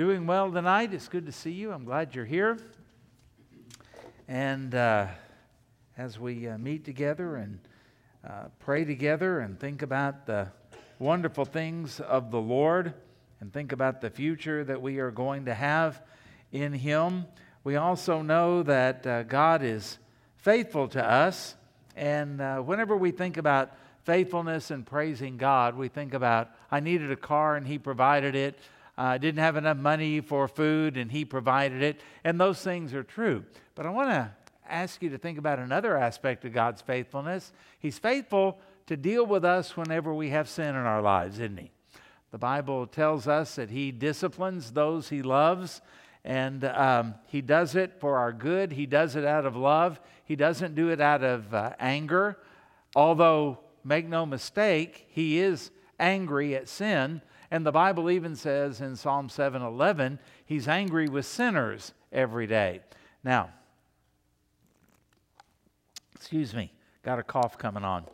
doing well tonight. It's good to see you. I'm glad you're here. And uh, as we uh, meet together and uh, pray together and think about the wonderful things of the Lord and think about the future that we are going to have in Him, we also know that uh, God is faithful to us. And uh, whenever we think about faithfulness and praising God, we think about, I needed a car and He provided it. Uh, didn't have enough money for food and He provided it. And those things are true. But I want to ask you to think about another aspect of God's faithfulness. He's faithful to deal with us whenever we have sin in our lives, isn't He? The Bible tells us that He disciplines those He loves. And um, he does it for our good. He does it out of love. He doesn't do it out of uh, anger. Although, make no mistake, he is angry at sin. And the Bible even says in Psalm 7:11, he's angry with sinners every day. Now, excuse me, got a cough coming on.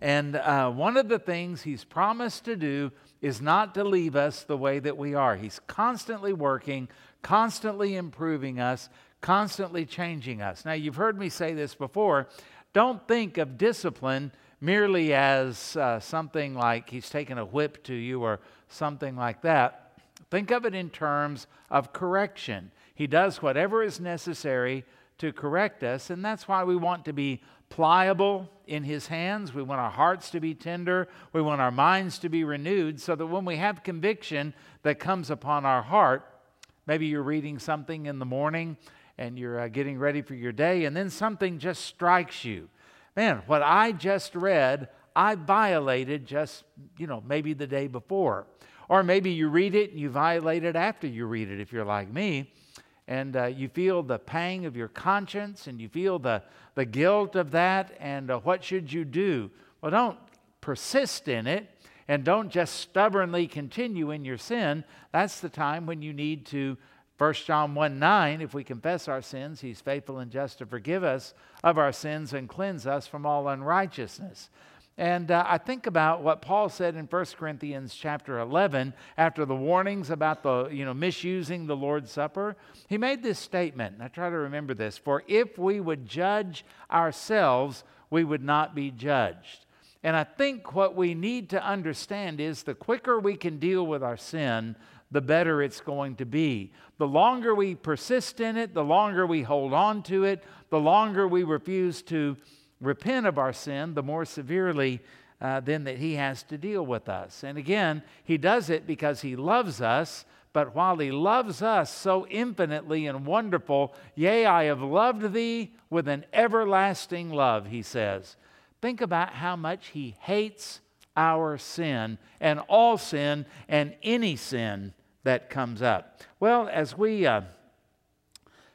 And uh, one of the things he's promised to do is not to leave us the way that we are. He's constantly working, constantly improving us, constantly changing us. Now, you've heard me say this before. Don't think of discipline merely as uh, something like he's taken a whip to you or something like that. Think of it in terms of correction. He does whatever is necessary to correct us, and that's why we want to be pliable in His hands. We want our hearts to be tender. We want our minds to be renewed so that when we have conviction that comes upon our heart, maybe you're reading something in the morning and you're uh, getting ready for your day, and then something just strikes you. Man, what I just read, I violated just, you know, maybe the day before. Or maybe you read it and you violate it after you read it, if you're like me. And uh, you feel the pang of your conscience and you feel the, the guilt of that. And uh, what should you do? Well, don't persist in it and don't just stubbornly continue in your sin. That's the time when you need to 1 John 1 9, if we confess our sins, he's faithful and just to forgive us of our sins and cleanse us from all unrighteousness. And uh, I think about what Paul said in 1 Corinthians chapter 11 after the warnings about the, you know, misusing the Lord's Supper. He made this statement, and I try to remember this For if we would judge ourselves, we would not be judged. And I think what we need to understand is the quicker we can deal with our sin, the better it's going to be. The longer we persist in it, the longer we hold on to it, the longer we refuse to repent of our sin, the more severely uh, then that He has to deal with us. And again, He does it because He loves us. But while he loves us so infinitely and wonderful, yea, I have loved thee with an everlasting love, he says. Think about how much he hates our sin and all sin and any sin that comes up. Well, as we uh,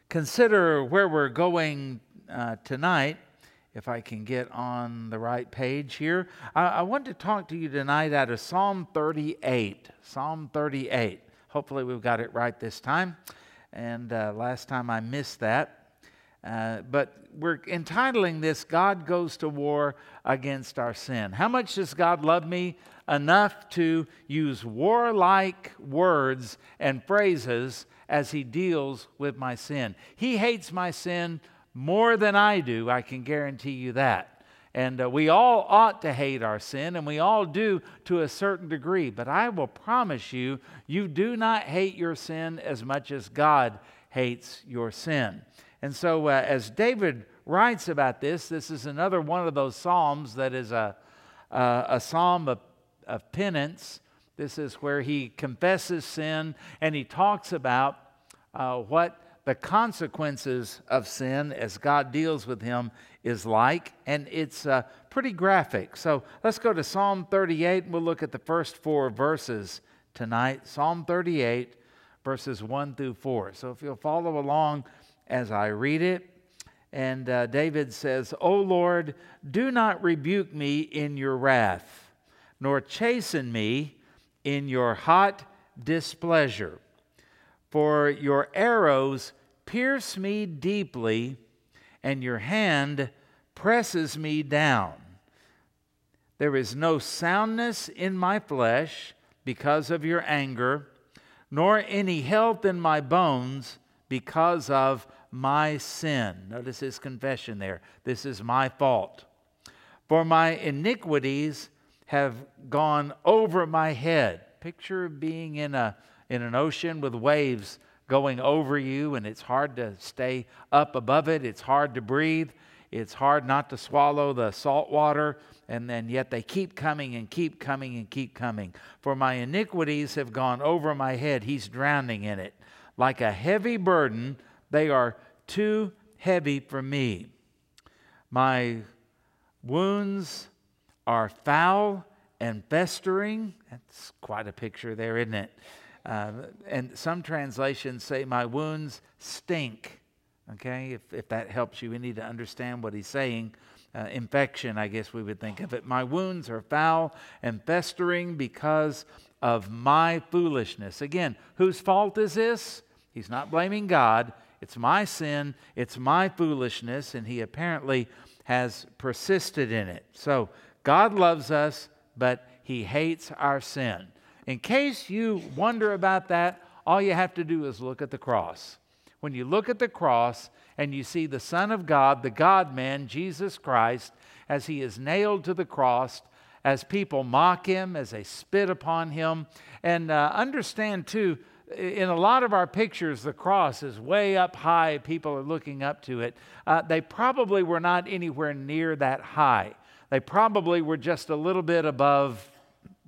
consider where we're going uh, tonight, if I can get on the right page here, I, I want to talk to you tonight out of Psalm 38. Psalm 38. Hopefully, we've got it right this time. And uh, last time I missed that. Uh, but we're entitling this God Goes to War Against Our Sin. How much does God love me? Enough to use warlike words and phrases as He deals with my sin. He hates my sin more than I do, I can guarantee you that. And uh, we all ought to hate our sin, and we all do to a certain degree. But I will promise you, you do not hate your sin as much as God hates your sin. And so, uh, as David writes about this, this is another one of those psalms that is a, a, a psalm of, of penance. This is where he confesses sin and he talks about uh, what the consequences of sin as God deals with him is like, and it's uh, pretty graphic. So let's go to Psalm 38 and we'll look at the first four verses tonight. Psalm 38, verses 1 through 4. So if you'll follow along as I read it. And uh, David says, O Lord, do not rebuke me in your wrath, nor chasten me in your hot displeasure. For your arrows pierce me deeply, and your hand presses me down. There is no soundness in my flesh because of your anger nor any health in my bones because of my sin. Notice his confession there. This is my fault. For my iniquities have gone over my head. Picture being in, a, in an ocean with waves going over you, and it's hard to stay up above it. It's hard to breathe. It's hard not to swallow the salt water, and then yet they keep coming and keep coming and keep coming. For my iniquities have gone over my head. He's drowning in it. Like a heavy burden, they are too heavy for me. My wounds are foul and festering. That's quite a picture there, isn't it? Uh, and some translations say, My wounds stink. Okay, if, if that helps you, we need to understand what he's saying. Uh, infection, I guess we would think of it. My wounds are foul and festering because of my foolishness. Again, whose fault is this? He's not blaming God. It's my sin, it's my foolishness, and he apparently has persisted in it. So, God loves us, but he hates our sin. In case you wonder about that, all you have to do is look at the cross. When you look at the cross and you see the Son of God, the God man, Jesus Christ, as he is nailed to the cross, as people mock him, as they spit upon him, and uh, understand too, in a lot of our pictures, the cross is way up high. People are looking up to it. Uh, they probably were not anywhere near that high. They probably were just a little bit above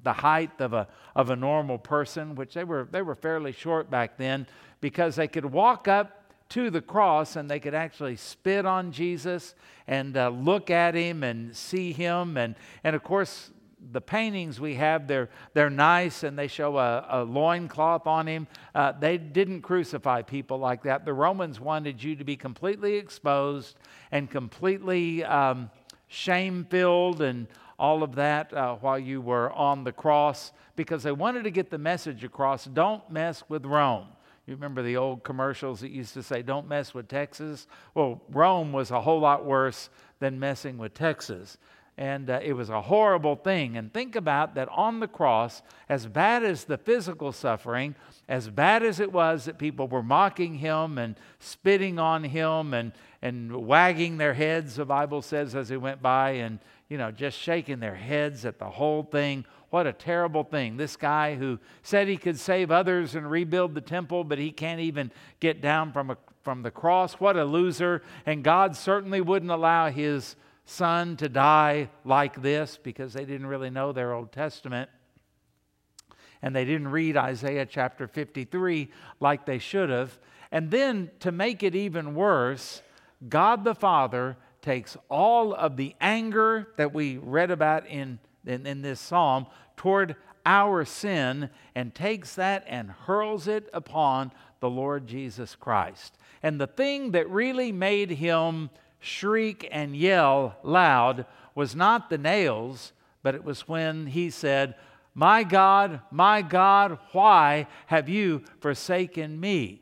the height of a, of a normal person, which they were, they were fairly short back then, because they could walk up to the cross and they could actually spit on Jesus and uh, look at him and see him. And, and of course, the paintings we have, they're, they're nice and they show a, a loincloth on him. Uh, they didn't crucify people like that. The Romans wanted you to be completely exposed and completely um, shame filled and all of that uh, while you were on the cross because they wanted to get the message across don't mess with Rome. You remember the old commercials that used to say, Don't mess with Texas? Well, Rome was a whole lot worse than messing with Texas and uh, it was a horrible thing. And think about that on the cross, as bad as the physical suffering, as bad as it was that people were mocking him and spitting on him and, and wagging their heads, the Bible says, as he went by, and you know, just shaking their heads at the whole thing. What a terrible thing. This guy who said he could save others and rebuild the temple, but he can't even get down from, a, from the cross. What a loser. And God certainly wouldn't allow his son to die like this because they didn't really know their Old Testament. And they didn't read Isaiah chapter 53 like they should have. And then to make it even worse, God the Father takes all of the anger that we read about in, in, in, this psalm toward our sin and takes that and hurls it upon the Lord Jesus Christ. And the thing that really made him shriek and yell loud was not the nails, but it was when he said, My God, my God, why have you forsaken me?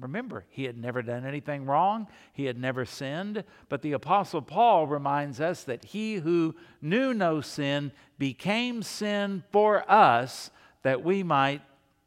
Remember, he had never done anything wrong. He had never sinned. But the Apostle Paul reminds us that he who knew no sin became sin for us that we might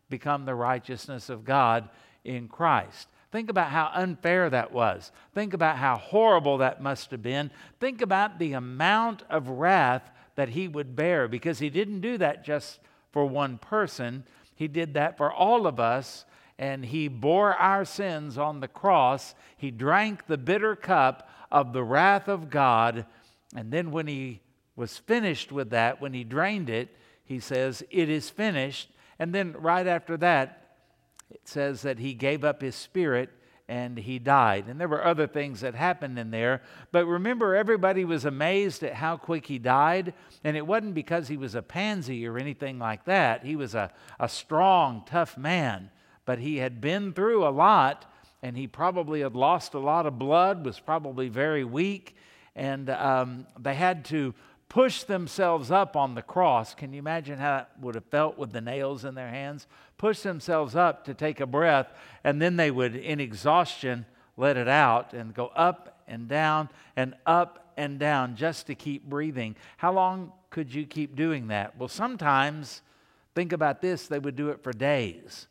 become the righteousness of God in Christ. Think about how unfair that was. Think about how horrible that must have been. Think about the amount of wrath that he would bear because he didn't do that just for one person, he did that for all of us. And he bore our sins on the cross. He drank the bitter cup of the wrath of God. And then, when he was finished with that, when he drained it, he says, It is finished. And then, right after that, it says that he gave up his spirit and he died. And there were other things that happened in there. But remember, everybody was amazed at how quick he died. And it wasn't because he was a pansy or anything like that. He was a, a strong, tough man. But he had been through a lot, and he probably had lost a lot of blood, was probably very weak. And um, they had to push themselves up on the cross. Can you imagine how that would have felt with the nails in their hands? Push themselves up to take a breath, and then they would, in exhaustion, let it out and go up and down and up and down just to keep breathing. How long could you keep doing that? Well, sometimes, think about this, they would do it for days.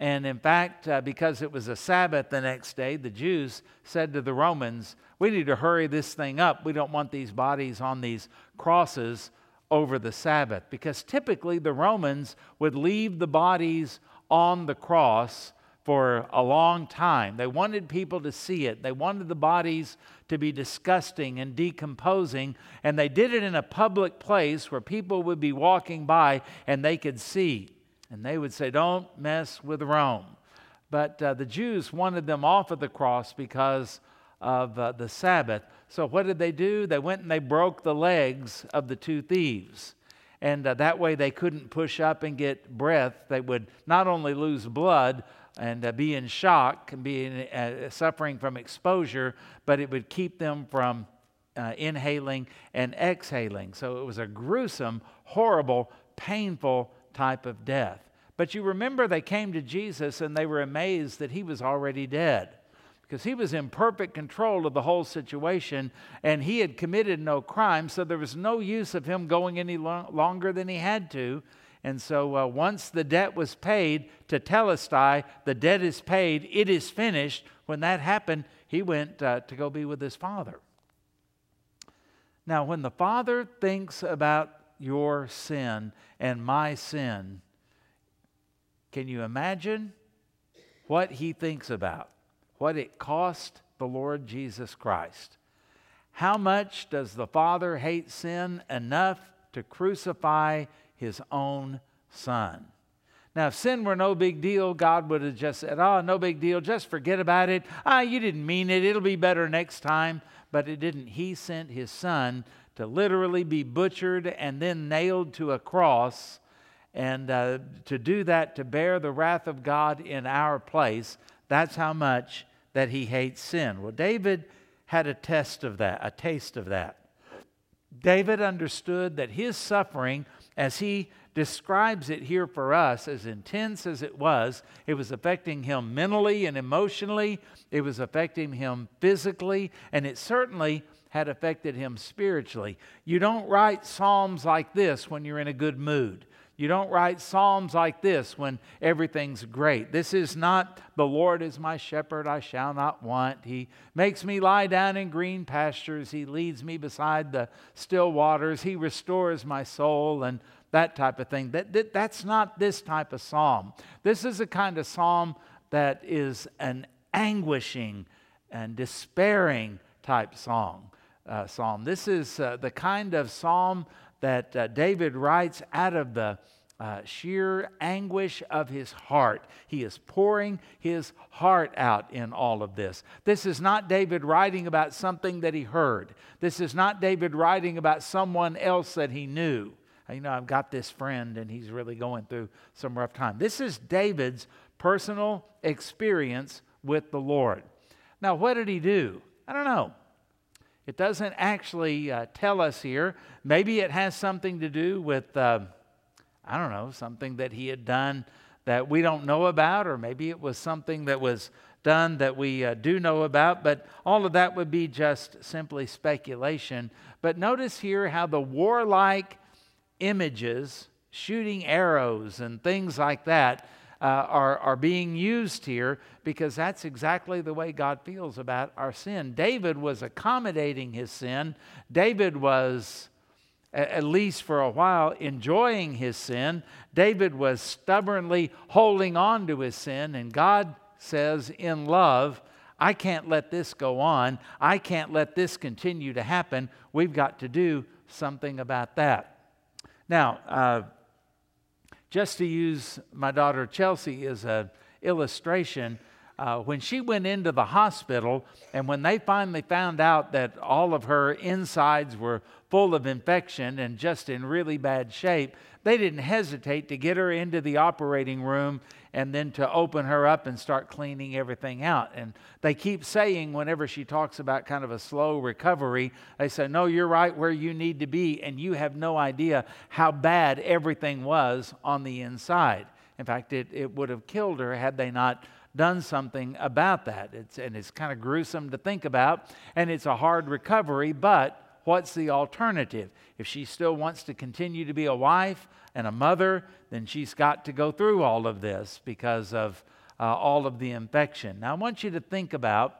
And in fact, uh, because it was a Sabbath the next day, the Jews said to the Romans, We need to hurry this thing up. We don't want these bodies on these crosses over the Sabbath. Because typically the Romans would leave the bodies on the cross for a long time. They wanted people to see it. They wanted the bodies to be disgusting and decomposing, and they did it in a public place where people would be walking by and they could see. And they would say, Don't mess with Rome. But uh, the Jews wanted them off of the cross because of uh, the Sabbath. So what did they do? They went and they broke the legs of the two thieves. And uh, that way they couldn't push up and get breath. They would not only lose blood, and uh, be in shock and be in, uh, suffering from exposure, but it would keep them from uh, inhaling and exhaling. So it was a gruesome, horrible, painful type of death. But you remember they came to Jesus and they were amazed that he was already dead because he was in perfect control of the whole situation and he had committed no crime, so there was no use of him going any lo- longer than he had to. And so uh, once the debt was paid to Tetelestai, the debt is paid, it is finished. When that happened, he went uh, to go be with his father. Now, when the father thinks about your sin and my sin, can you imagine what he thinks about? What it cost the Lord Jesus Christ. How much does the Father hate sin enough to crucify his own son. Now, if sin were no big deal, God would have just said, Oh, no big deal, just forget about it. Ah, you didn't mean it, it'll be better next time. But it didn't. He sent his son to literally be butchered and then nailed to a cross. And uh, to do that, to bear the wrath of God in our place, that's how much that he hates sin. Well, David had a test of that, a taste of that. David understood that his suffering as he describes it here for us, as intense as it was, it was affecting him mentally and emotionally, it was affecting him physically, and it certainly had affected him spiritually. You don't write psalms like this when you're in a good mood. You don't write psalms like this when everything's great. This is not, the Lord is my shepherd, I shall not want. He makes me lie down in green pastures. He leads me beside the still waters. He restores my soul and that type of thing. That, that, that's not this type of psalm. This is a kind of psalm that is an anguishing and despairing type song. Uh, psalm. This is uh, the kind of psalm that uh, David writes out of the uh, sheer anguish of his heart. He is pouring his heart out in all of this. This is not David writing about something that he heard. This is not David writing about someone else that he knew. You know, I've got this friend and he's really going through some rough time. This is David's personal experience with the Lord. Now, what did he do? I don't know. It doesn't actually uh, tell us here. Maybe it has something to do with, uh, I don't know, something that he had done that we don't know about, or maybe it was something that was done that we uh, do know about, but all of that would be just simply speculation. But notice here how the warlike images, shooting arrows, and things like that uh, are, are being used here because that's exactly the way God feels about our sin. David was accommodating his sin. David was, at least for a while, enjoying his sin. David was stubbornly holding on to his sin, and God says, in love, I can't let this go on. I can't let this continue to happen. We've got to do something about that. Now, uh, just to use my daughter Chelsea as an illustration, uh, when she went into the hospital and when they finally found out that all of her insides were full of infection and just in really bad shape, they didn't hesitate to get her into the operating room and then to open her up and start cleaning everything out. And they keep saying, whenever she talks about kind of a slow recovery, they say, No, you're right where you need to be, and you have no idea how bad everything was on the inside. In fact, it, it would have killed her had they not done something about that. It's, and it's kind of gruesome to think about, and it's a hard recovery, but what's the alternative? If she still wants to continue to be a wife and a mother, then she's got to go through all of this because of uh, all of the infection. Now, I want you to think about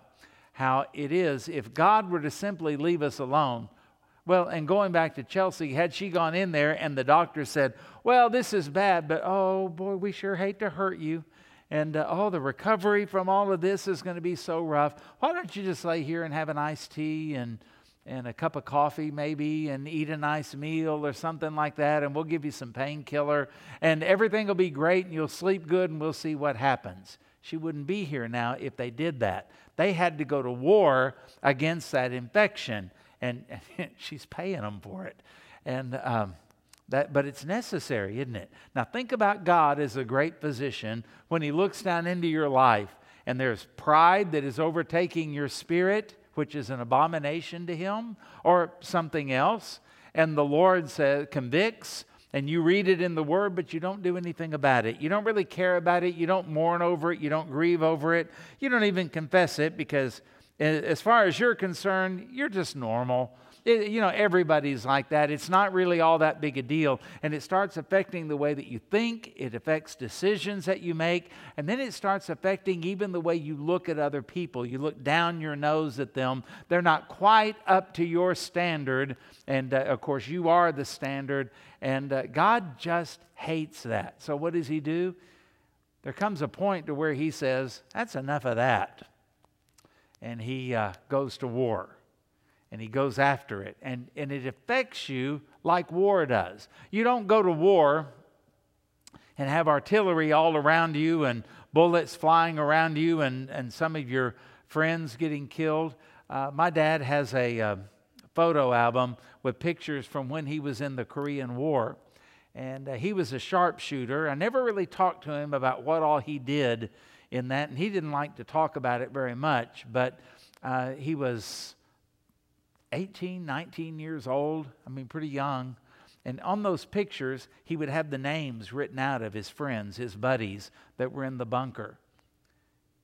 how it is if God were to simply leave us alone. Well, and going back to Chelsea, had she gone in there and the doctor said, Well, this is bad, but oh boy, we sure hate to hurt you. And uh, oh, the recovery from all of this is going to be so rough. Why don't you just lay here and have an iced tea and and a cup of coffee maybe and eat a nice meal or something like that and we'll give you some painkiller and everything will be great and you'll sleep good and we'll see what happens. She wouldn't be here now if they did that. They had to go to war against that infection and, she's paying them for it. And um, that, but it's necessary, isn't it? Now, think about God as a great physician when He looks down into your life and there's pride that is overtaking your spirit which is an abomination to him, or something else, and the Lord says, convicts, and you read it in the Word, but you don't do anything about it. You don't really care about it. You don't mourn over it. You don't grieve over it. You don't even confess it because, eh, as far as you're concerned, you're just normal. You know, everybody's like that. It's not really all that big a deal. And it starts affecting the way that you think, it affects decisions that you make, and then it starts affecting even the way you look at other people. You look down your nose at them. They're not quite up to your standard. And uh, of course, you are the standard. And uh, God just hates that. So what does He do? There comes a point to where He says, That's enough of that. And He uh, goes to war and he goes after it. And, and it affects you like war does. You don't go to war and have artillery all around you and bullets flying around you and, and some of your friends getting killed. Uh, my dad has a uh, photo album with pictures from when he was in the Korean War. And uh, he was a sharpshooter. I never really talked to him about what all he did in that, and he didn't like to talk about it very much, but uh, he was 18, 19 years old. I mean, pretty young. And on those pictures, he would have the names written out of his friends, his buddies that were in the bunker.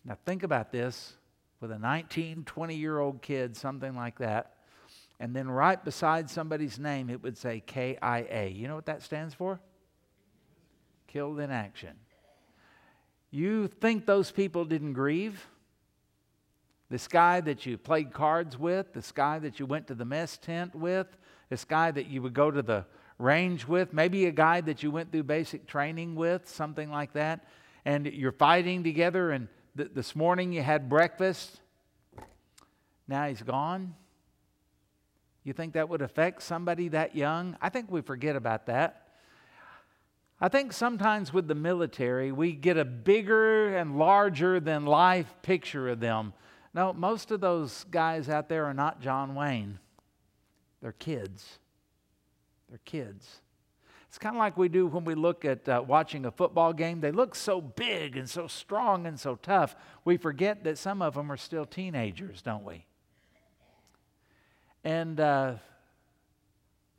Now, think about this with a 19, 20 year old kid, something like that. And then right beside somebody's name, it would say KIA. You know what that stands for? Killed in action. You think those people didn't grieve? This guy that you played cards with, this guy that you went to the mess tent with, this guy that you would go to the range with, maybe a guy that you went through basic training with, something like that, and you're fighting together, and th- this morning you had breakfast, now he's gone. You think that would affect somebody that young? I think we forget about that. I think sometimes with the military, we get a bigger and larger than life picture of them. No, most of those guys out there are not John Wayne. They're kids. They're kids. It's kind of like we do when we look at uh, watching a football game. They look so big and so strong and so tough. We forget that some of them are still teenagers, don't we? And uh,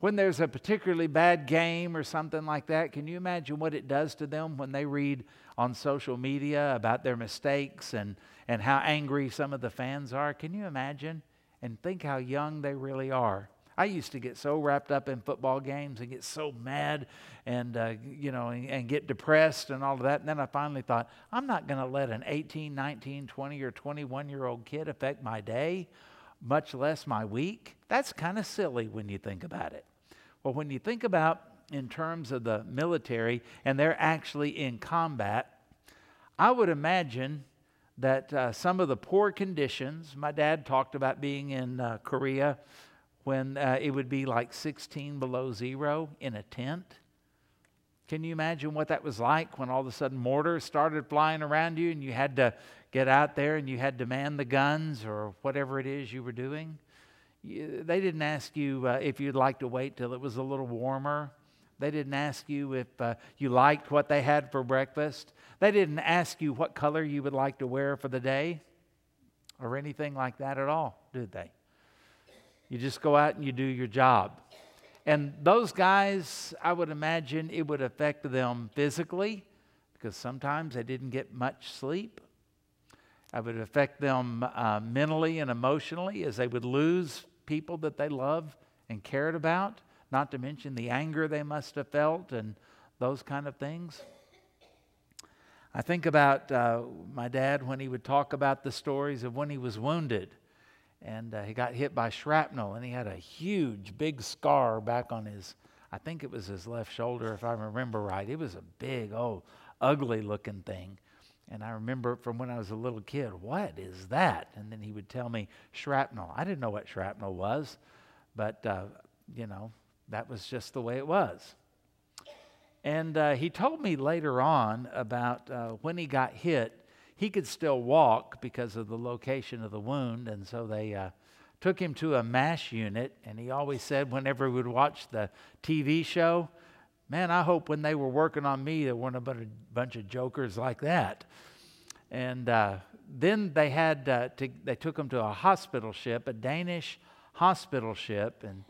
when there's a particularly bad game or something like that, can you imagine what it does to them when they read on social media about their mistakes and, and how angry some of the fans are. Can you imagine? And think how young they really are. I used to get so wrapped up in football games and get so mad and, uh, you know, and, and, get depressed and all of that. And then I finally thought, I'm not going to let an 18, 19, 20, or 21 year old kid affect my day, much less my week. That's kind of silly when you think about it. Well, when you think about in terms of the military and they're actually in combat, I would imagine that uh, some of the poor conditions, my dad talked about being in uh, Korea when uh, it would be like 16 below zero in a tent. Can you imagine what that was like when all of a sudden mortars started flying around you and you had to get out there and you had to man the guns or whatever it is you were doing? They didn't ask you uh, if you'd like to wait till it was a little warmer. They didn't ask you if uh, you liked what they had for breakfast. They didn't ask you what color you would like to wear for the day or anything like that at all, did they? You just go out and you do your job. And those guys, I would imagine it would affect them physically because sometimes they didn't get much sleep. It would affect them uh, mentally and emotionally as they would lose people that they love and cared about, not to mention the anger they must have felt and those kind of things. I think about uh, my dad when he would talk about the stories of when he was wounded and uh, he got hit by shrapnel and he had a huge, big scar back on his, I think it was his left shoulder, if I remember right. It was a big, old, ugly looking thing. And I remember from when I was a little kid, what is that? And then he would tell me shrapnel. I didn't know what shrapnel was, but, uh, you know, that was just the way it was. And uh, he told me later on about uh, when he got hit, he could still walk because of the location of the wound. And so they uh, took him to a MASH unit. And he always said, whenever we would watch the TV show, Man, I hope when they were working on me, there weren't a bunch of jokers like that. And uh, then they had uh, to, they took him to a hospital ship, a Danish hospital ship, and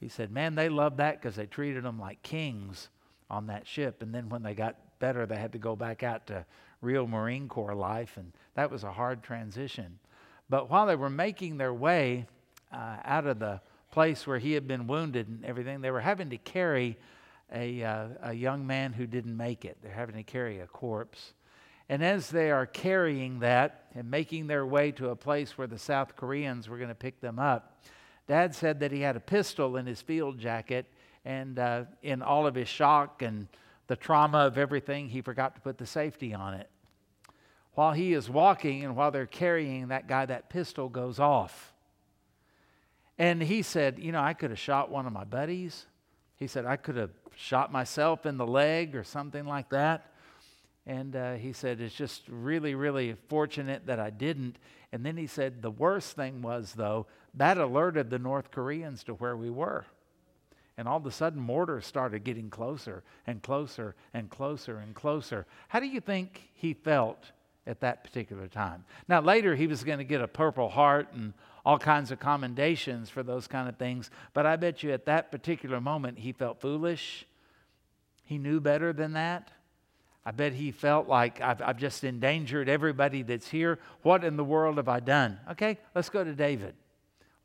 he said, "Man, they loved that because they treated them like kings on that ship." And then when they got better, they had to go back out to real Marine Corps life, and that was a hard transition. But while they were making their way uh, out of the place where he had been wounded and everything, they were having to carry a, uh, a young man who didn't make it. They're having to carry a corpse. And as they are carrying that and making their way to a place where the South Koreans were going to pick them up, Dad said that he had a pistol in his field jacket, and uh, in all of his shock and the trauma of everything, he forgot to put the safety on it. While he is walking and while they're carrying that guy, that pistol goes off. And he said, You know, I could have shot one of my buddies. He said, I could have shot myself in the leg or something like that. And uh, he said, It's just really, really fortunate that I didn't. And then he said, The worst thing was, though, that alerted the North Koreans to where we were. And all of a sudden, mortars started getting closer and closer and closer and closer. How do you think he felt at that particular time? Now, later, he was going to get a Purple Heart and all kinds of commendations for those kind of things. But I bet you at that particular moment, he felt foolish. He knew better than that. I bet he felt like I've, I've just endangered everybody that's here. What in the world have I done? Okay, let's go to David.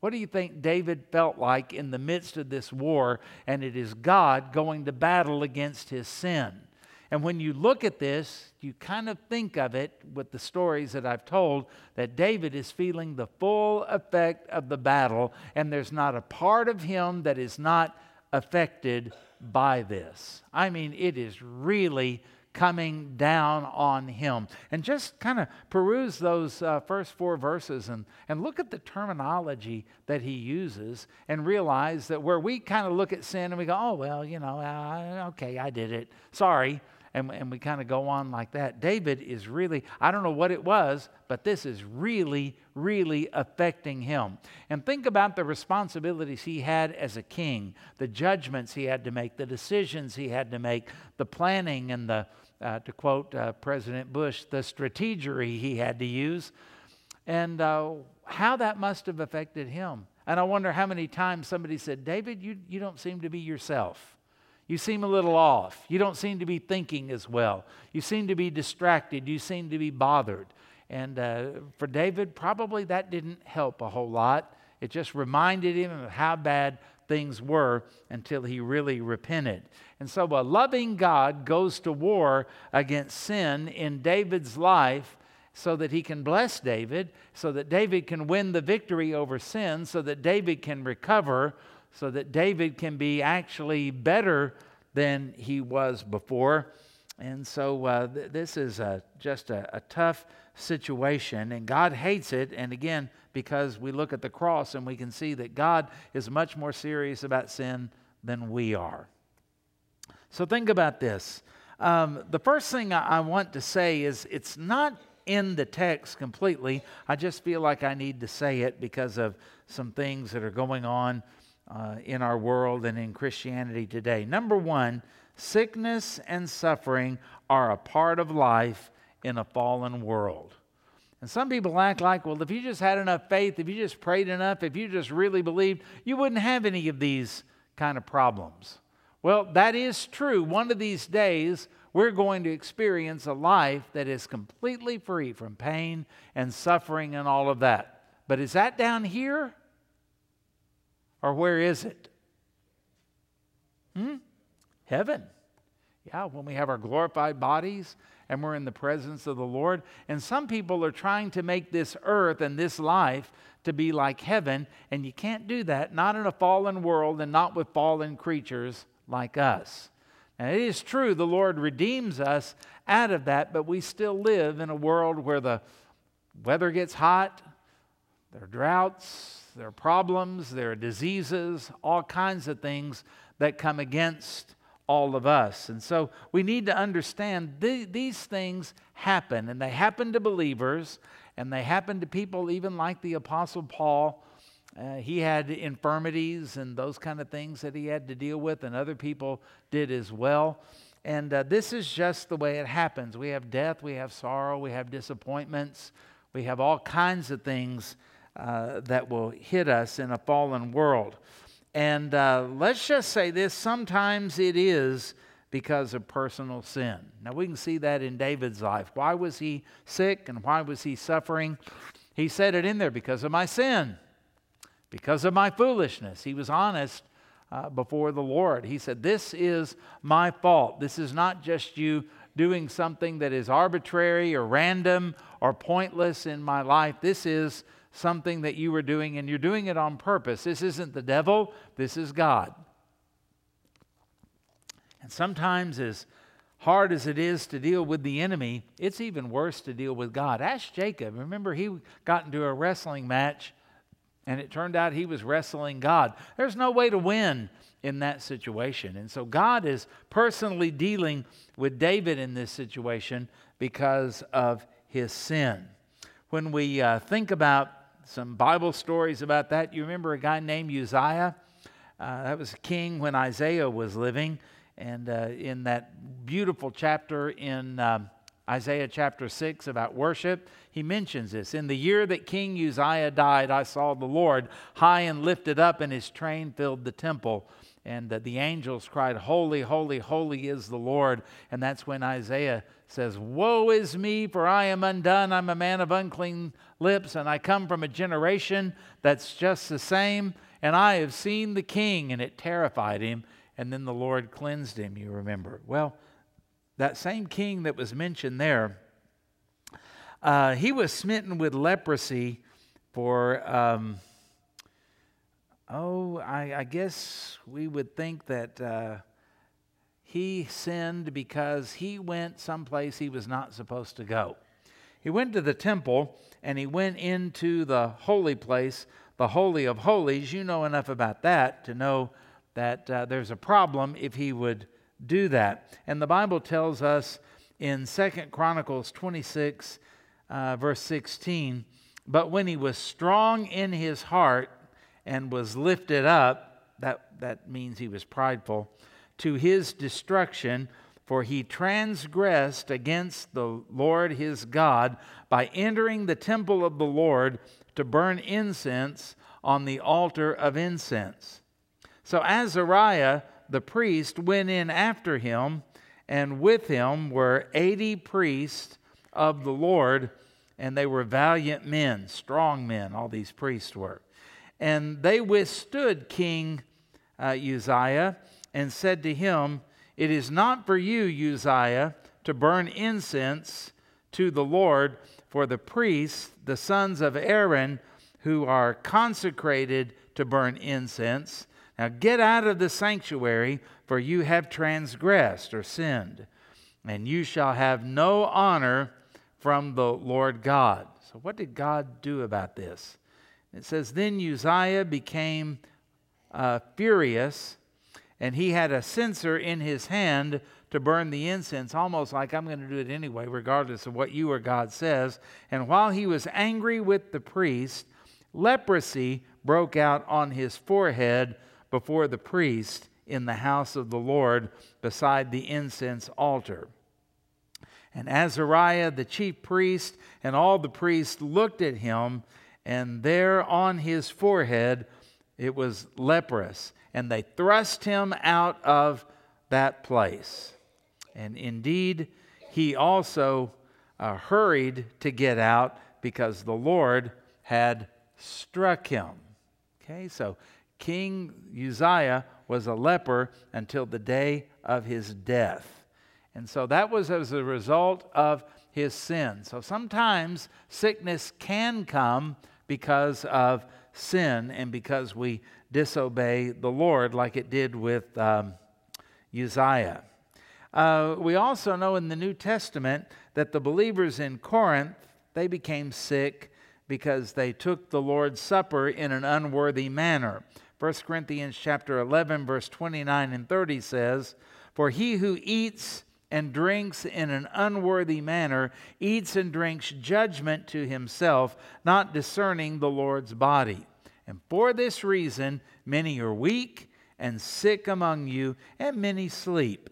What do you think David felt like in the midst of this war? And it is God going to battle against his sin. And when you look at this, you kind of think of it with the stories that I've told that David is feeling the full effect of the battle, and there's not a part of him that is not affected by this. I mean, it is really coming down on him. And just kind of peruse those uh, first four verses and, and look at the terminology that he uses and realize that where we kind of look at sin and we go, oh, well, you know, uh, okay, I did it. Sorry and, and we kind of go on like that. David is really, I don't know what it was, but this is really, really affecting him. And think about the responsibilities he had as a king, the judgments he had to make, the decisions he had to make, the planning and the, uh, to quote uh, President Bush, the strategery he had to use, and uh, how that must have affected him. And I wonder how many times somebody said, David, you, you don't seem to be yourself. You seem a little off. You don't seem to be thinking as well. You seem to be distracted. You seem to be bothered. And uh, for David, probably that didn't help a whole lot. It just reminded him of how bad things were until he really repented. And so a loving God goes to war against sin in David's life so that he can bless David, so that David can win the victory over sin, so that David can recover so that David can be actually better than he was before. And so uh, th- this is a, just a, a tough situation, and God hates it. And again, because we look at the cross and we can see that God is much more serious about sin than we are. So think about this. Um, the first thing I, I want to say is it's not in the text completely. I just feel like I need to say it because of some things that are going on uh, in our world and in Christianity today. Number one, sickness and suffering are a part of life in a fallen world. And some people act like, well, if you just had enough faith, if you just prayed enough, if you just really believed, you wouldn't have any of these kind of problems. Well, that is true. One of these days, we're going to experience a life that is completely free from pain and suffering and all of that. But is that down here? Or where is it? Hmm? Heaven. Yeah, when we have our glorified bodies and we're in the presence of the Lord. And some people are trying to make this earth and this life to be like heaven, and you can't do that, not in a fallen world and not with fallen creatures like us. Now, it is true the Lord redeems us out of that, but we still live in a world where the weather gets hot, there are droughts, there are problems, there are diseases, all kinds of things that come against all of us. And so we need to understand th- these things happen, and they happen to believers, and they happen to people even like the Apostle Paul. Uh, he had infirmities and those kind of things that he had to deal with, and other people did as well. And uh, this is just the way it happens. We have death, we have sorrow, we have disappointments, we have all kinds of things uh, that will hit us in a fallen world. And uh, let's just say this sometimes it is because of personal sin. Now, we can see that in David's life. Why was he sick and why was he suffering? He said it in there because of my sin, because of my foolishness. He was honest uh, before the Lord. He said, This is my fault. This is not just you doing something that is arbitrary or random or pointless in my life. This is something that you were doing and you're doing it on purpose. This isn't the devil, this is God. And sometimes, as hard as it is to deal with the enemy, it's even worse to deal with God. Ask Jacob. Remember, he got into a wrestling match and it turned out he was wrestling God. There's no way to win in that situation. And so God is personally dealing with David in this situation because of his sin. When we uh, think about some Bible stories about that. You remember a guy named Uzziah? Uh, that was a king when Isaiah was living. And uh, in that beautiful chapter in um, Isaiah chapter 6 about worship, he mentions this. In the year that King Uzziah died, I saw the Lord high and lifted up, and his train filled the temple. And the angels cried, Holy, holy, holy is the Lord. And that's when Isaiah says, Woe is me, for I am undone. I'm a man of unclean lips, and I come from a generation that's just the same. And I have seen the king, and it terrified him. And then the Lord cleansed him, you remember. Well, that same king that was mentioned there, uh, he was smitten with leprosy for, um, oh, I, I, guess we would think that. Uh, he sinned because he went someplace he was not supposed to go. He went to the temple and he went into the holy place, the Holy of Holies. You know enough about that to know that uh, there's a problem if he would do that. And the Bible tells us in Second Chronicles 26, uh, verse 16, but when he was strong in his heart and was lifted up, that, that means he was prideful to his destruction, for he transgressed against the Lord his God by entering the temple of the Lord to burn incense on the altar of incense. So Azariah the priest went in after him, and with him were 80 priests of the Lord, and they were valiant men, strong men, all these priests were. And they withstood King uh, Uzziah and said to him, It is not for you, Uzziah, to burn incense to the Lord, for the priests, the sons of Aaron, who are consecrated to burn incense. Now get out of the sanctuary, for you have transgressed or sinned, and you shall have no honor from the Lord God. So, what did God do about this? It says, Then Uzziah became uh, furious and he had a censer in his hand to burn the incense, almost like I'm going to do it anyway, regardless of what you or God says. And while he was angry with the priest, leprosy broke out on his forehead before the priest in the house of the Lord beside the incense altar. And Azariah, the chief priest, and all the priests looked at him, and there on his forehead it was leprous and they thrust him out of that place. And indeed, he also uh, hurried to get out because the Lord had struck him. Okay, so King Uzziah was a leper until the day of his death. And so that was as a result of his sin. So sometimes sickness can come because of sin and because we disobey the Lord, like it did with um, Uzziah. Uh, we also know in the New Testament that the believers in Corinth they became sick because they took the Lord's Supper in an unworthy manner. 1 Corinthians chapter 11 verse 29 and 30 says, "For he who eats and drinks in an unworthy manner eats and drinks judgment to himself, not discerning the Lord's body. And for this reason, many are weak and sick among you, and many sleep.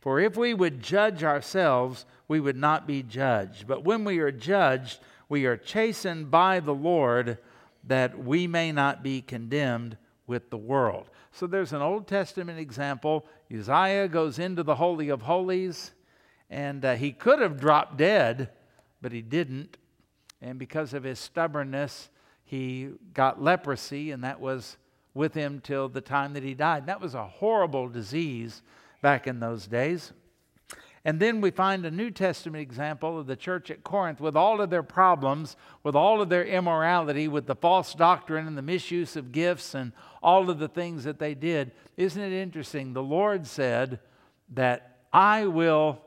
For if we would judge ourselves, we would not be judged. But when we are judged, we are chastened by the Lord, that we may not be condemned with the world. So there's an Old Testament example. Uzziah goes into the Holy of Holies, and uh, he could have dropped dead, but he didn't. And because of his stubbornness, he got leprosy, and that was with him till the time that he died. That was a horrible disease back in those days. And then we find a New Testament example of the church at Corinth with all of their problems, with all of their immorality, with the false doctrine and the misuse of gifts and all of the things that they did. Isn't it interesting? The Lord said that I will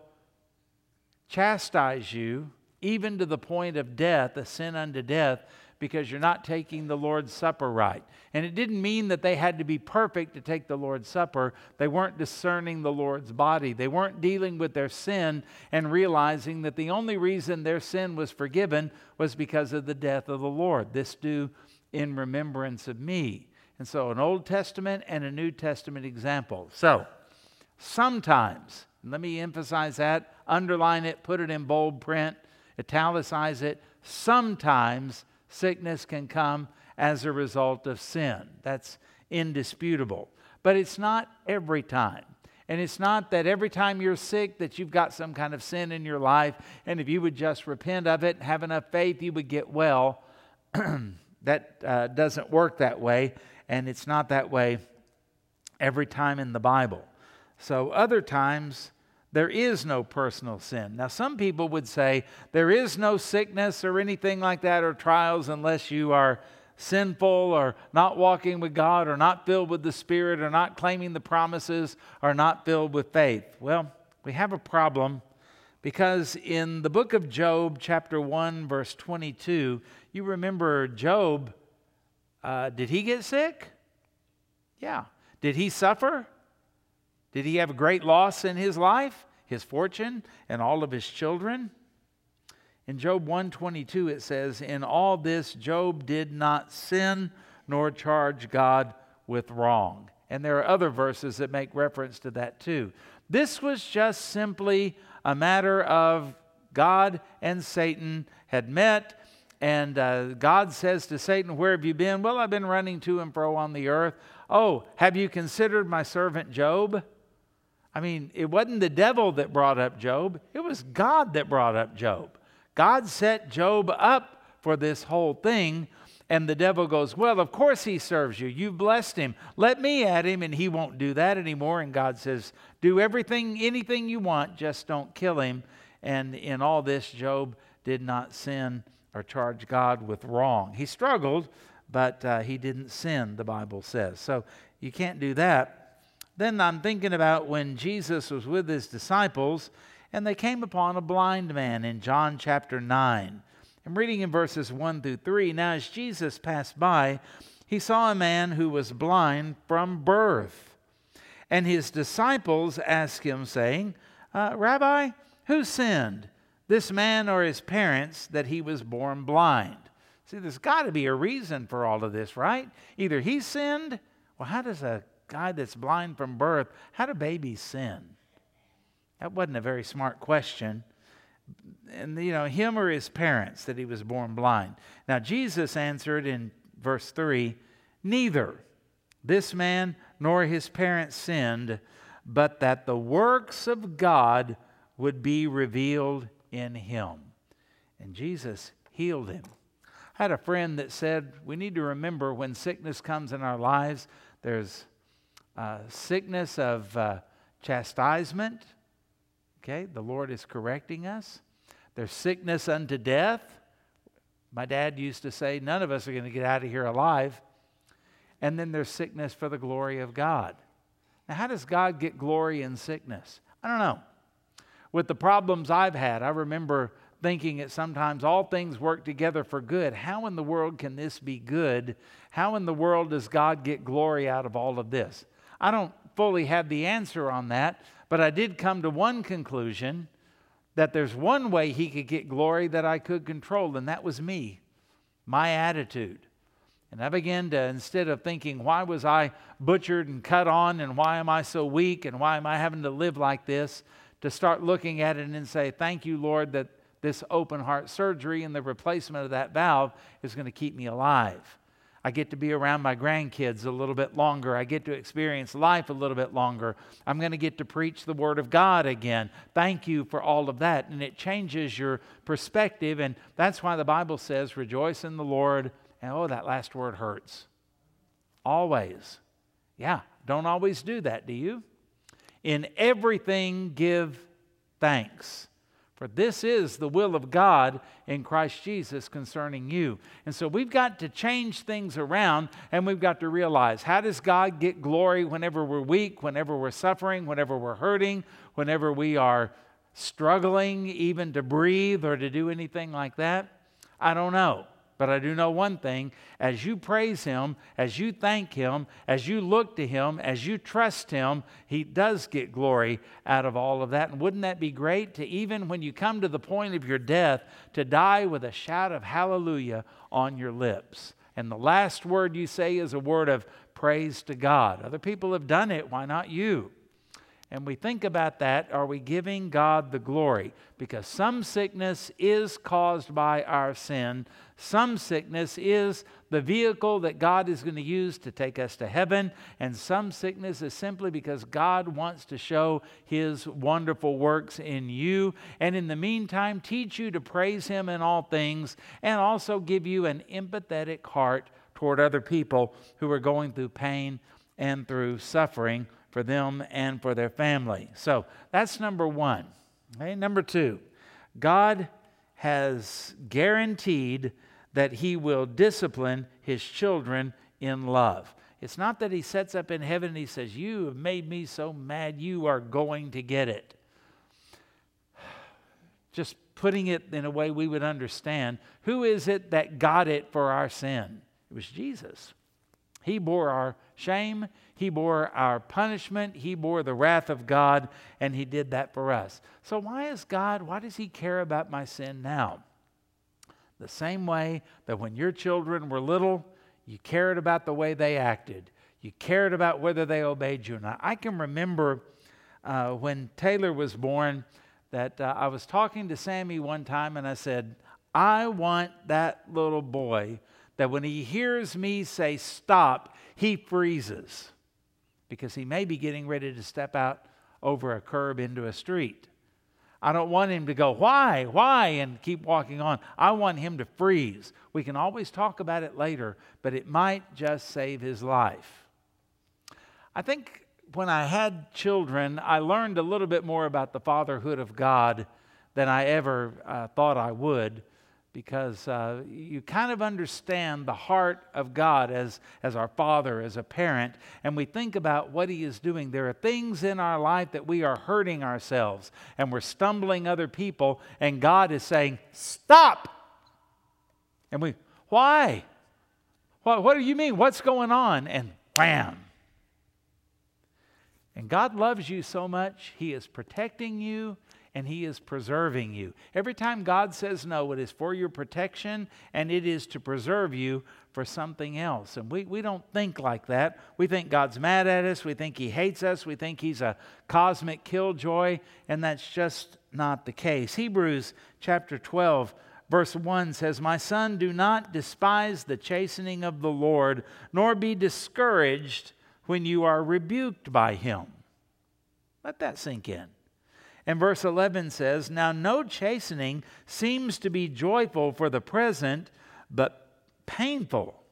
chastise you even to the point of death, a sin unto death, because you're not taking the Lord's Supper right. And it didn't mean that they had to be perfect to take the Lord's Supper. They weren't discerning the Lord's body. They weren't dealing with their sin and realizing that the only reason their sin was forgiven was because of the death of the Lord. This do in remembrance of me. And so, an Old Testament and a New Testament example. So, sometimes, let me emphasize that, underline it, put it in bold print, italicize it. Sometimes sickness can come as a result of sin. That's indisputable. But it's not every time. And it's not that every time you're sick that you've got some kind of sin in your life, and if you would just repent of it and have enough faith, you would get well. that uh, doesn't work that way, and it's not that way every time in the Bible. So, other times, there is no personal sin. Now, some people would say there is no sickness or anything like that or trials unless you are sinful or not walking with God or not filled with the Spirit or not claiming the promises or not filled with faith. Well, we have a problem because in the book of Job, chapter 1, verse 22, you remember Job, uh, did he get sick? Yeah. Did he suffer? Did he have a great loss in his life, his fortune, and all of his children? In Job 122 it says, "In all this Job did not sin nor charge God with wrong." And there are other verses that make reference to that too. This was just simply a matter of God and Satan had met and uh, God says to Satan, Where have you been? Well, I've been running to and fro on the earth. Oh, have you considered my servant Job? I mean, it wasn't the devil that brought up Job, it was God that brought up Job. God set Job up for this whole thing. And the devil goes, Well, of course he serves you. You've blessed him. Let me at him, and he won't do that anymore. And God says, Do everything, anything you want, just don't kill him. And in all this, Job did not sin or charge God with wrong. He struggled, but uh, he didn't sin, the Bible says. So you can't do that. Then I'm thinking about when Jesus was with his disciples and they came upon a blind man in John chapter 9. I'm reading in verses 1 through 3. Now, as Jesus passed by, he saw a man who was blind from birth. And his disciples asked him, saying, uh, Rabbi, who sinned, this man or his parents, that he was born blind? See, there's got to be a reason for all of this, right? Either he sinned, well, how does a guy that's blind from birth, how do babies sin? That wasn't a very smart question. And, you know, him or his parents that he was born blind. Now, Jesus answered in verse 3 Neither this man nor his parents sinned, but that the works of God would be revealed in him. And Jesus healed him. I had a friend that said we need to remember when sickness comes in our lives, there's uh, sickness of uh, chastisement. Okay, the Lord is correcting us. There's sickness unto death. My dad used to say, none of us are going to get out of here alive. And then there's sickness for the glory of God. Now, how does God get glory in sickness? I don't know. With the problems I've had, I remember thinking that sometimes all things work together for good. How in the world can this be good? How in the world does God get glory out of all of this? I don't fully have the answer on that, but I did come to one conclusion that there's one way He could get glory that I could control, and that was me, my attitude. And I began to, instead of thinking, why was I butchered and cut on, and why am I so weak, and why am I having to live like this, to start looking at it and say, Thank you, Lord, that this open heart surgery and the replacement of that valve is going to keep me alive. I get to be around my grandkids a little bit longer. I get to experience life a little bit longer. I'm going to get to preach the Word of God again. Thank you for all of that. And it changes your perspective. And that's why the Bible says, rejoice in the Lord. And oh, that last word hurts. Always. Yeah, don't always do that, do you? In everything, give thanks. For this is the will of God in Christ Jesus concerning you. And so we've got to change things around and we've got to realize how does God get glory whenever we're weak, whenever we're suffering, whenever we're hurting, whenever we are struggling even to breathe or to do anything like that? I don't know. But I do know one thing as you praise Him, as you thank Him, as you look to Him, as you trust Him, He does get glory out of all of that. And wouldn't that be great to even when you come to the point of your death, to die with a shout of hallelujah on your lips? And the last word you say is a word of praise to God. Other people have done it, why not you? and we think about that, are we giving God the glory? Because some sickness is caused by our sin. Some sickness is the vehicle that God is going to use to take us to heaven. And some sickness is simply because God wants to show his wonderful works in you. And in the meantime, teach you to praise him in all things and also give you an empathetic heart toward other people who are going through pain and through suffering for them and for their family. So that's number one. Okay, number two, God has guaranteed that He will discipline His children in love. It's not that He sets up in heaven and He says, You have made me so mad, you are going to get it. Just putting it in a way we would understand who is it that got it for our sin? It was Jesus. He bore our shame, He bore our punishment, He bore the wrath of God, and He did that for us. So, why is God, why does He care about my sin now? The same way that when your children were little, you cared about the way they acted, you cared about whether they obeyed you not. I can remember uh, when Taylor was born that uh, I was talking to Sammy one time and I said, I want that little boy that when he hears me say stop, he freezes because he may be getting ready to step out over a curb into a street. I don't want him to go, why, why, and keep walking on. I want him to freeze. We can always talk about it later, but it might just save his life. I think when I had children, I learned a little bit more about the fatherhood of God than I ever uh, thought I would because uh, you kind of understand the heart of God as, as our father, as a parent, and we think about what he is doing. There are things in our life that we are hurting ourselves and we're stumbling other people, and God is saying, Stop! And we, why? What, what do you mean? What's going on? And wham! And God loves you so much, He is protecting you and He is preserving you. Every time God says no, it is for your protection and it is to preserve you for something else. And we, we don't think like that. We think God's mad at us. We think He hates us. We think He's a cosmic killjoy, and that's just not the case. Hebrews chapter 12. Verse 1 says, My son, do not despise the chastening of the Lord, nor be discouraged when you are rebuked by him. Let that sink in. And verse 11 says, Now no chastening seems to be joyful for the present, but painful.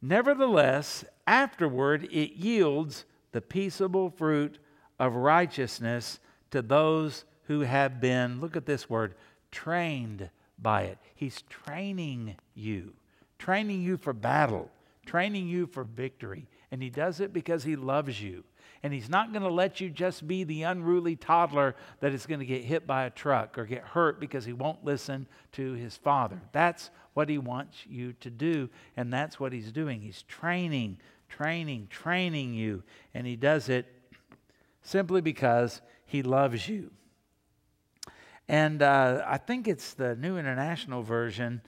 Nevertheless, afterward it yields the peaceable fruit of righteousness to those who have been, look at this word, trained by it. He's training you, training you for battle, training you for victory. And He does it because He loves you. And He's not going to let you just be the unruly toddler that is going to get hit by a truck or get hurt because he won't listen to his father. That's what He wants you to do. And that's what He's doing. He's training, training, training you. And He does it simply because He loves you. And uh, I think it's the New International Version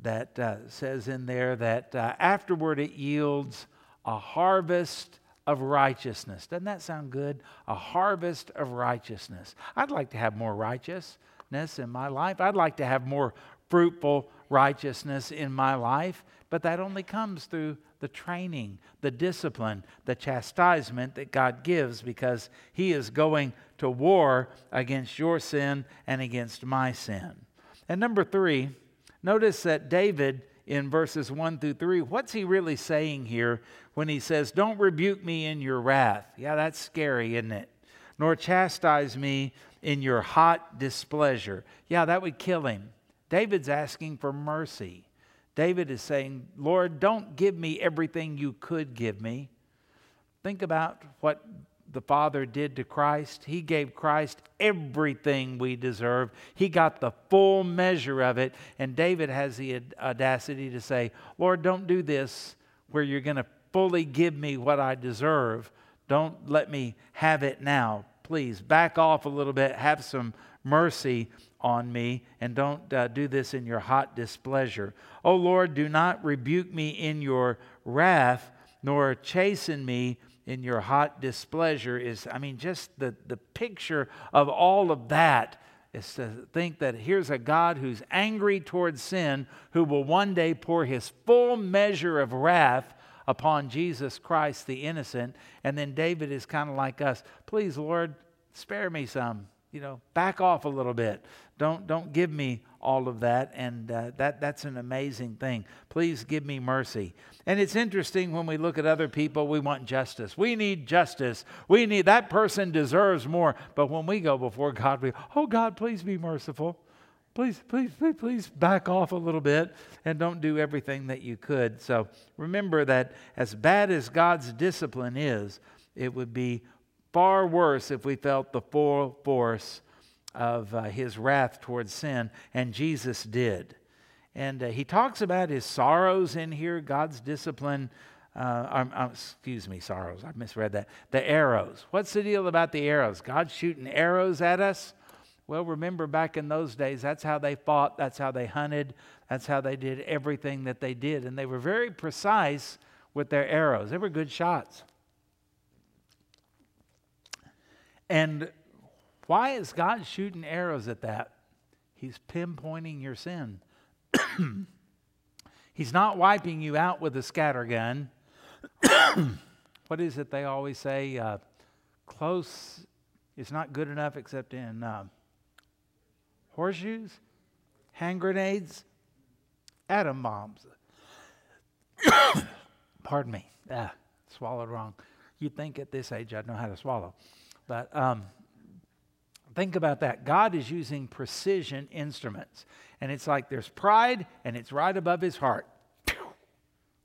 that uh, says in there that uh, afterward it yields a harvest of righteousness. Doesn't that sound good? A harvest of righteousness. I'd like to have more righteousness in my life. I'd like to have more fruitful righteousness in my life, but that only comes through the training, the discipline, the chastisement that God gives because He is going to war against your sin and against my sin. And number three, notice that David in verses 1 through 3, what's he really saying here when he says, Don't rebuke me in your wrath? Yeah, that's scary, isn't it? Nor chastise me in your hot displeasure. Yeah, that would kill him. David's asking for mercy. David is saying, Lord, don't give me everything you could give me. Think about what the Father did to Christ. He gave Christ everything we deserve. He got the full measure of it. And David has the audacity to say, Lord, don't do this where you're going to fully give me what I deserve. Don't let me have it now. Please back off a little bit, have some mercy on me, and don't uh, do this in your hot displeasure. O Lord, do not rebuke me in your wrath, nor chasten me in your hot displeasure is, I mean, just the, the picture of all of that is to think that here's a God who's angry towards sin, who will one day pour his full measure of wrath upon Jesus Christ, the innocent. And then David is kind of like us. Please, Lord, spare me some. You know, back off a little bit. Don't, don't give me all of that. And uh, that, that's an amazing thing. Please give me mercy. And it's interesting when we look at other people, we want justice. We need justice. We need that person deserves more. But when we go before God, we, oh God, please be merciful. Please, please, please, please back off a little bit and don't do everything that you could. So remember that as bad as God's discipline is, it would be far worse if we felt the full force of uh, his wrath towards sin, and Jesus did. And uh, he talks about his sorrows in here, God's discipline. Uh, um, um, excuse me, sorrows. I misread that. The arrows. What's the deal about the arrows? God shooting arrows at us? Well, remember back in those days, that's how they fought, that's how they hunted, that's how they did everything that they did. And they were very precise with their arrows, they were good shots. And why is God shooting arrows at that? He's pinpointing your sin. He's not wiping you out with a scatter gun. what is it they always say? Uh, close is not good enough except in uh, horseshoes, hand grenades, atom bombs. Pardon me. Ah, swallowed wrong. You'd think at this age I'd know how to swallow. But um, Think about that. God is using precision instruments. And it's like there's pride and it's right above his heart.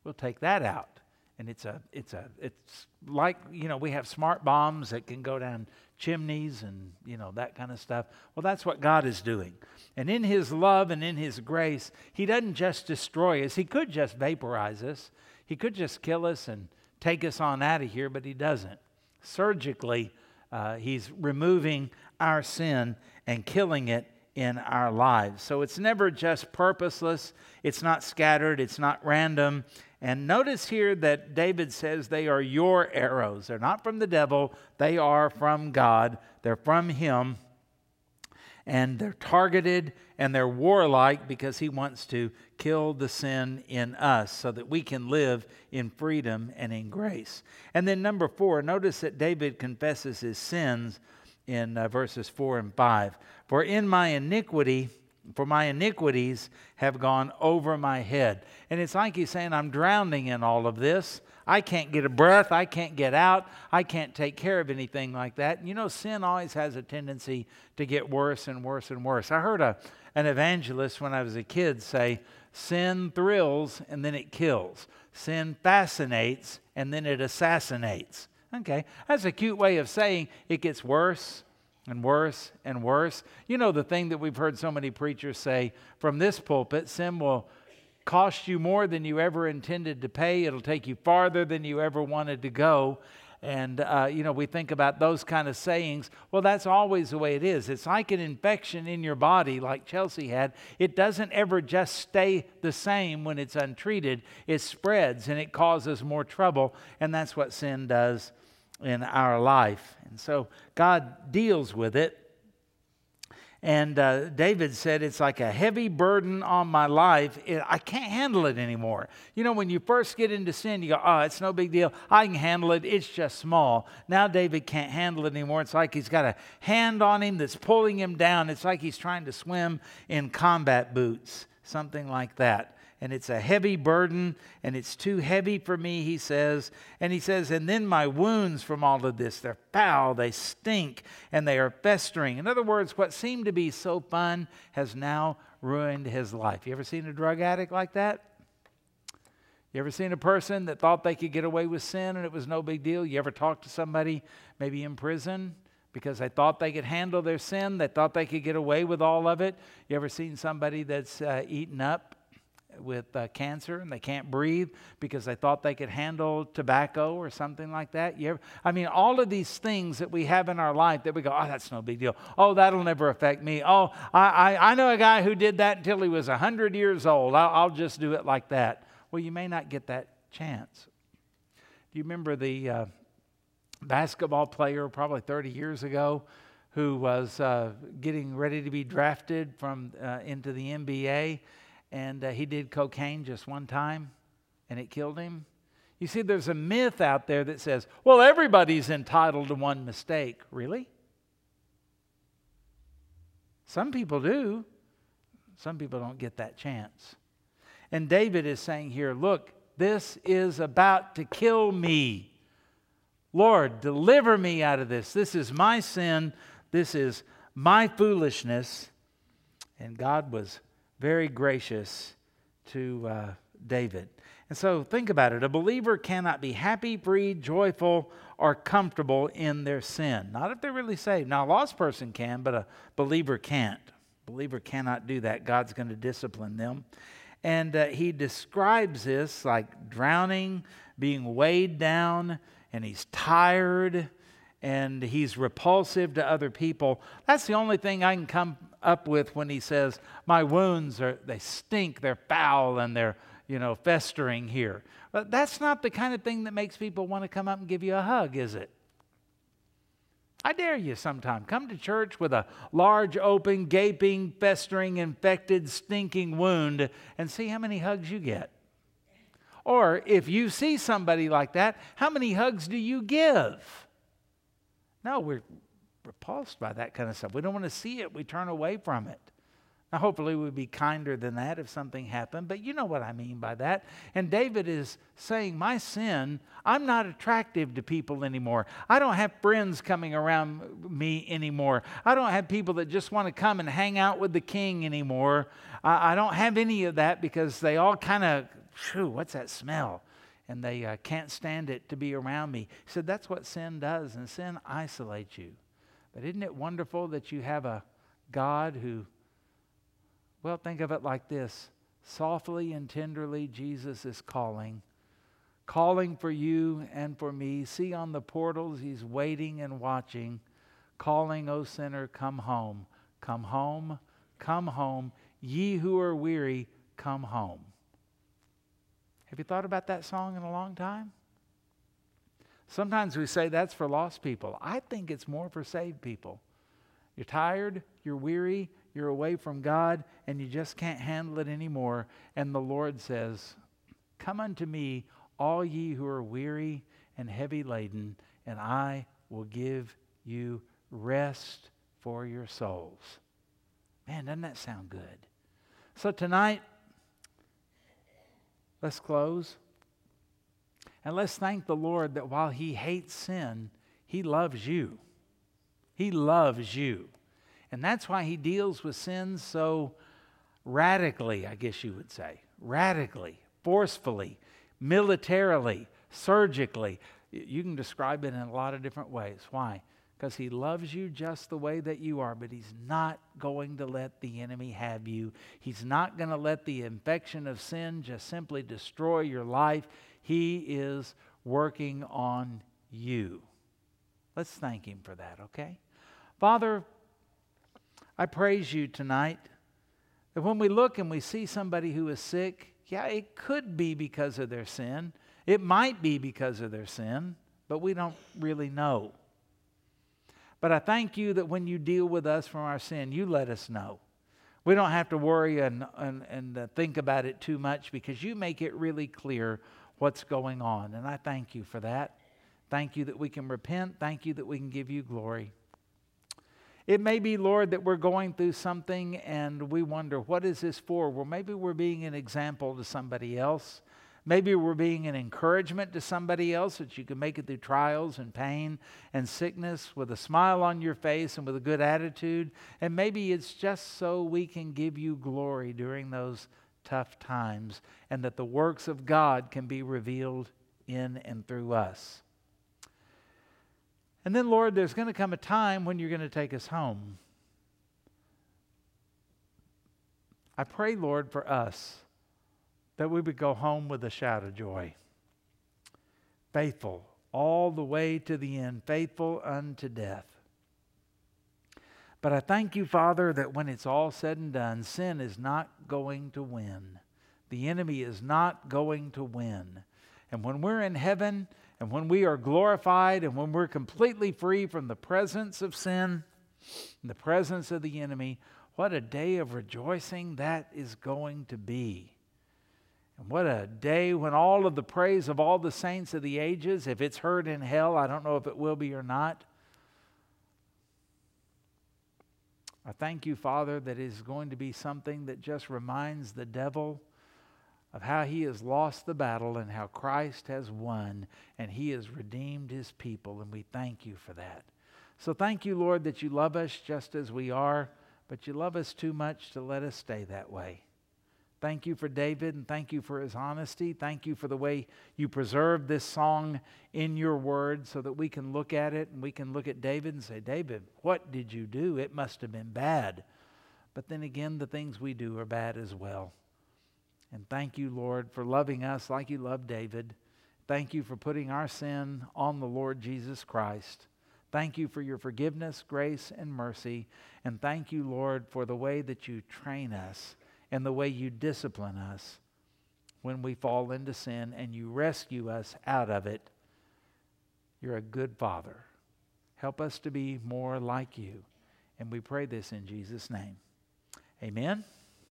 We'll take that out. And it's a it's a it's like, you know, we have smart bombs that can go down chimneys and, you know, that kind of stuff. Well, that's what God is doing. And in his love and in his grace, he doesn't just destroy us. He could just vaporize us. He could just kill us and take us on out of here, but he doesn't. Surgically, uh, he's removing our sin and killing it in our lives. So it's never just purposeless, it's not scattered, it's not random. And notice here that David says they are your arrows. They're not from the devil, they are from God, they're from Him. And they're targeted and they're warlike because he wants to kill the sin in us so that we can live in freedom and in grace. And then, number four, notice that David confesses his sins in uh, verses 4 and 5. For in my iniquity for my iniquities have gone over my head. And it's like he's saying, I'm drowning in all of this. I can't get a breath. I can't get out. I can't take care of anything like that. You know, sin always has a tendency to get worse and worse and worse. I heard a, an evangelist when I was a kid say, Sin thrills and then it kills. Sin fascinates and then it assassinates. Okay, that's a cute way of saying it gets worse and worse and worse. You know, the thing that we've heard so many preachers say from this pulpit sin will cost you more than you ever intended to pay, it'll take you farther than you ever wanted to go. And, uh, you know, we think about those kind of sayings. Well, that's always the way it is. It's like an infection in your body, like Chelsea had. It doesn't ever just stay the same when it's untreated, it spreads and it causes more trouble. And that's what sin does in our life. And so God deals with it. And uh, David said, It's like a heavy burden on my life. It, I can't handle it anymore. You know, when you first get into sin, you go, Oh, it's no big deal. I can handle it. It's just small. Now David can't handle it anymore. It's like he's got a hand on him that's pulling him down. It's like he's trying to swim in combat boots, something like that and it's a heavy burden, and it's too heavy for me, he says. And he says, and then my wounds from all of this, they're foul, they stink, and they are festering. In other words, what seemed to be so fun has now ruined his life. You ever seen a drug addict like that? You ever seen a person that thought they could get away with sin and it was no big deal? You ever talked to somebody maybe in prison because they thought they could handle their sin? They thought they could get away with all of it? You ever seen somebody that's uh, eaten up with uh, cancer and they can't breathe because they thought they could handle tobacco or something like that. You ever, I mean, all of these things that we have in our life that we go, oh, that's no big deal. Oh, that'll never affect me. Oh, I, I, I know a guy who did that until he was 100 years old. I'll, I'll just do it like that. Well, you may not get that chance. Do you remember the uh, basketball player probably 30 years ago? Who was uh, getting ready to be drafted from uh, into the NBA, and uh, he did cocaine just one time and it killed him. You see, there's a myth out there that says, well, everybody's entitled to one mistake. Really? Some people do. Some people don't get that chance. And David is saying here, look, this is about to kill me. Lord, deliver me out of this. This is my sin. This is my foolishness. And God was very gracious to uh, David. And so think about it. A believer cannot be happy, free, joyful, or comfortable in their sin. Not if they're really saved. Now, a lost person can, but a believer can't. A believer cannot do that. God's going to discipline them. And uh, he describes this like drowning, being weighed down, and he's tired and he's repulsive to other people. That's the only thing I can come up with when he says, My wounds are, they stink, they're foul, and they're, you know, festering here. But that's not the kind of thing that makes people want to come up and give you a hug, is it? I dare you sometime. Come to church with a large, open, gaping, festering, infected, stinking wound and see how many hugs you get. Or if you see somebody like that, how many hugs do you give? No, we're repulsed by that kind of stuff. We don't want to see it, we turn away from it. Now, hopefully, we'd be kinder than that if something happened, but you know what I mean by that. And David is saying, My sin, I'm not attractive to people anymore. I don't have friends coming around me anymore. I don't have people that just want to come and hang out with the king anymore. I, I don't have any of that because they all kind of, what's that smell? and they uh, can't stand it to be around me. He said, That's what sin does, and sin isolates you. But isn't it wonderful that you have a God who, well, think of it like this softly and tenderly, Jesus is calling, calling for you and for me. See on the portals, He's waiting and watching, calling, O sinner, come home. Come home, come home. Ye who are weary, come home. Have you thought about that song in a long time? Sometimes we say that's for lost people. I think it's more for saved people. You're tired, you're weary, you're away from God, and you just can't handle it anymore. And the Lord says, Come unto me, all ye who are weary and heavy laden, and I will give you rest for your souls. Man, doesn't that sound good? So tonight, let's close. And let's thank the Lord that while He hates sin, He loves you. He loves you. And that's why He deals with sin so radically, I guess you would say. Radically, forcefully, militarily, surgically. You can describe it in a lot of different ways. Why? Because he loves you just the way that you are, but he's not going to let the enemy have you. He's not going to let the infection of sin just simply destroy your life. He is working on you. Let's thank him for that, okay? Father, I praise you tonight that when we look and we see somebody who is sick, yeah, it could be because of their sin. It might be because of their sin, but we don't really know. But I thank you that when you deal with us from our sin, you let us know. We don't have to worry and, and, and uh, think about it too much because you make it really clear what's going on. And I thank you for that. Thank you that we can repent. Thank you that we can give you glory. It may be, Lord, that we're going through something and we wonder, what is this for? Well, maybe we're being an example to somebody else. Maybe we're being an encouragement to somebody else that you can make it through trials and pain and sickness with a smile on your face and with a good attitude. And maybe it's just so we can give you glory during those tough times and that the works of God can be revealed in and through us. And then, Lord, there's going to come a time when you're going to take us home. I pray, Lord, for us that we would go home with a shout of joy. Faithful all the way to the end, faithful unto death. But I thank you, Father, that when it's all said and done, sin is not going to win. The enemy is not going to win. And when we're in heaven, and when we are glorified, and when we're completely free from the presence of sin, the presence of the enemy, what a day of rejoicing that is going to be. And what a day when all of the praise of all the saints of the ages, if it's heard in hell, I don't know if it will be or not. I thank you, Father, that is going to be something that just reminds the devil of how he has lost the battle and how Christ has won and he has redeemed his people. And we thank you for that. So thank you, Lord, that you love us just as we are, but you love us too much to let us stay that way. Thank you for David and thank you for his honesty. Thank you for the way you preserved this song in your word so that we can look at it and we can look at David and say, David, what did you do? It must have been bad. But then again, the things we do are bad as well. And thank you, Lord, for loving us like you loved David. Thank you for putting our sin on the Lord Jesus Christ. Thank you for your forgiveness, grace, and mercy. And thank you, Lord, for the way that you train us and the way you discipline us when we fall into sin and you rescue us out of it. You're a good Father. Help us to be more like you. And we pray this in Jesus' name. Amen.